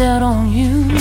Out on you.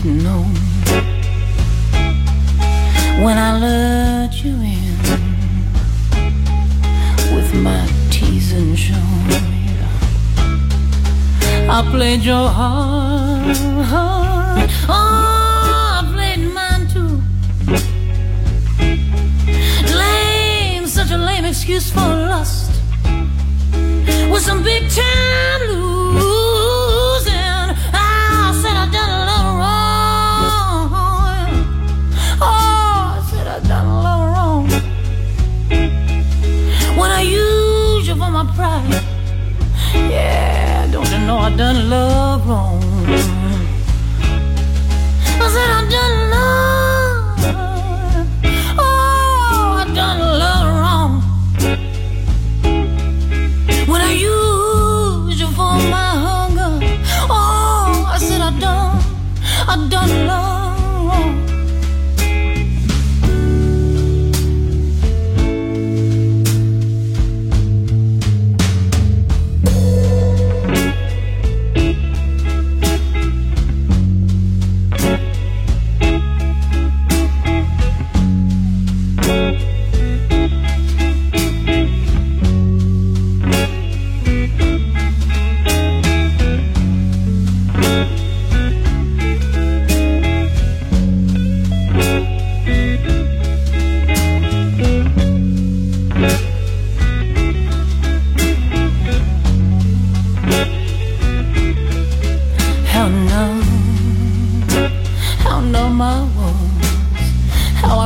Didn't know. When I let you in with my teasing show, I played your heart. Oh, I played mine too. Lame, such a lame excuse for lust. With some big time losing. Done love wrong?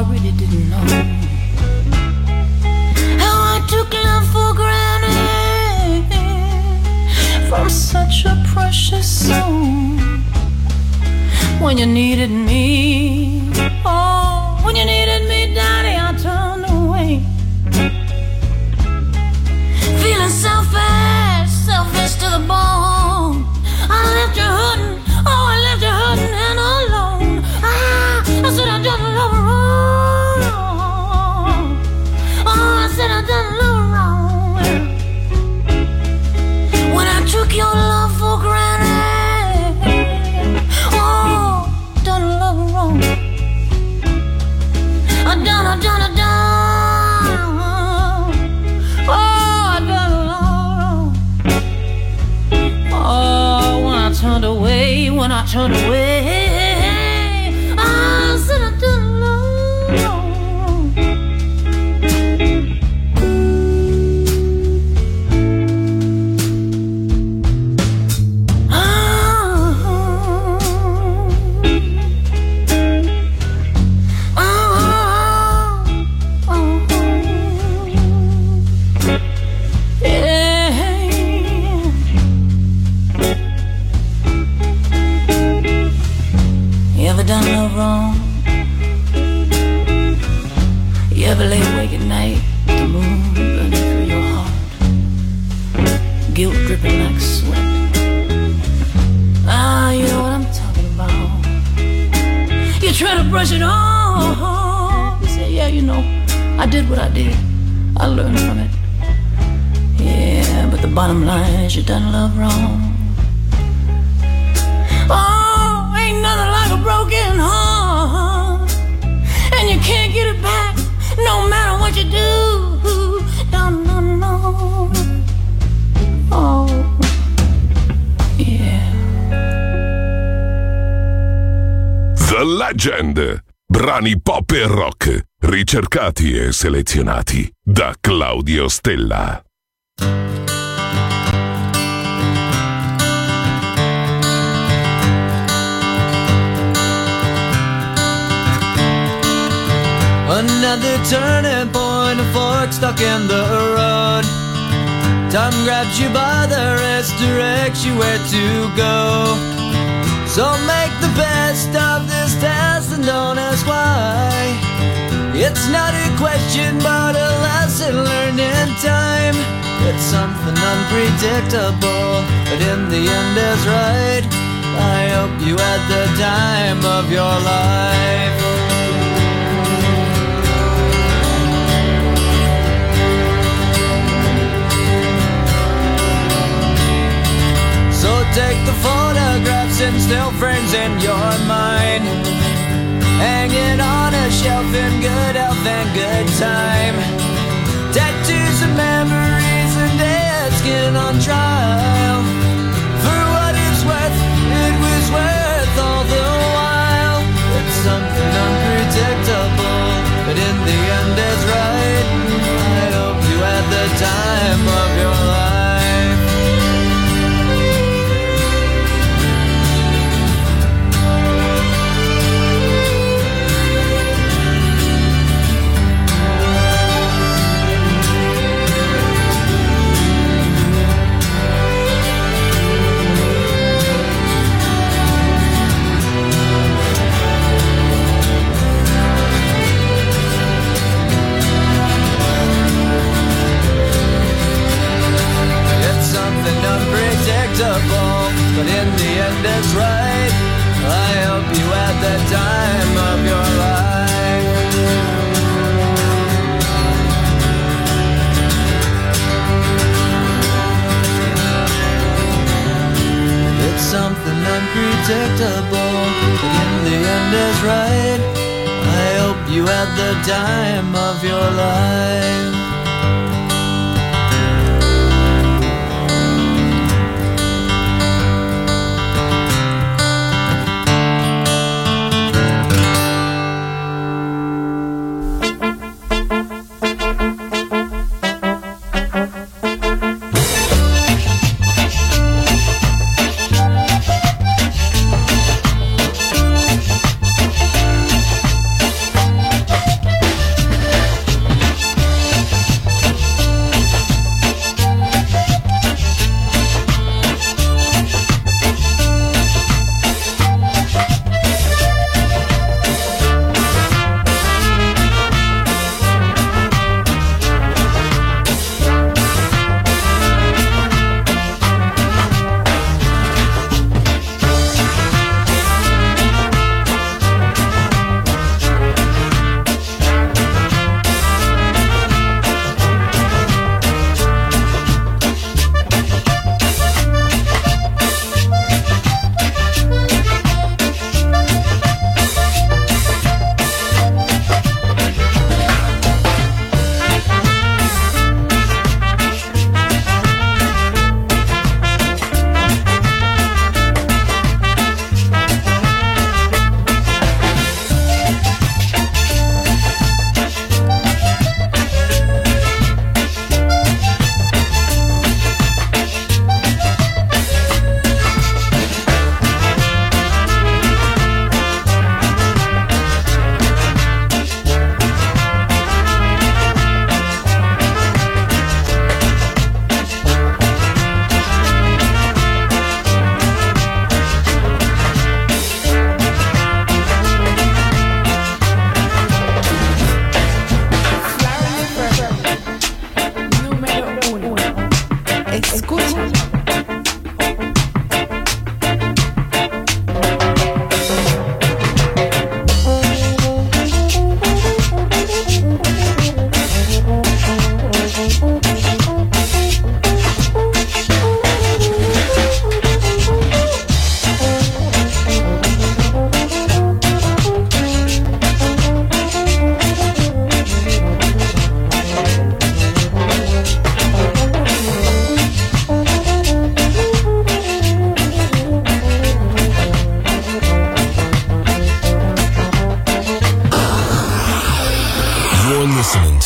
Really didn't know. How I took love for granted from such a precious soul. When you needed me, oh, when you needed me, Daddy, when away, I learned from it. Yeah, but the bottom line is you done love wrong. Oh, ain't nothing like a broken heart. And you can't get it back no matter what you do. No, no, no. Oh, yeah. The Legend. Brani pop e rock, ricercati e selezionati da Claudio Stella. Another turning point, a fork stuck in the road. Time grabs you by the wrist, directs you where to go. So make the best of this test and don't ask why. It's not a question, but a lesson learned in time. It's something unpredictable, but in the end is right. I hope you had the time of your life and still friends in your mind. Hanging on a shelf in good health and good time. Tattoos and memories and dead skin on trial.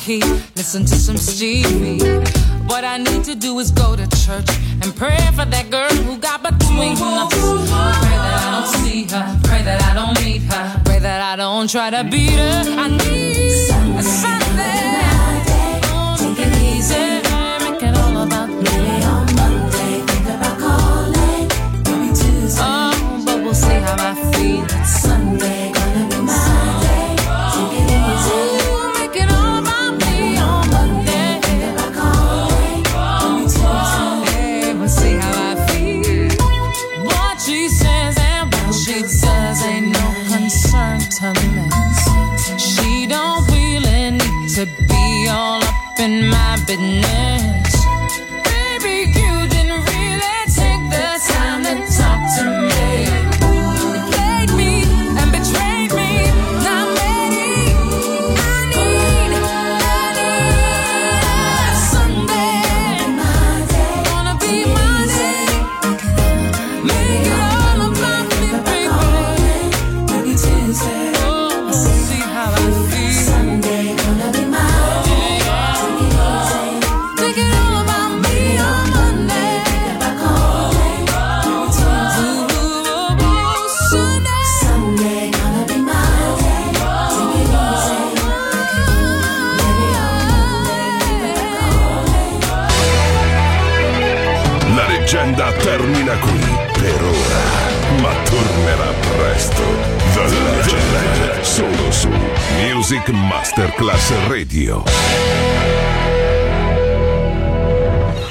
key, listen to some Stevie. What I need to do is go to church and pray for that girl who got between us. Pray that I don't see her, pray that I don't meet her, pray that I don't try to beat her. I need Sunday, Sunday. Take it easy. On Monday. Think about calling, maybe Tuesday. Oh, but we'll see how Sunday. but now Masterclass Radio.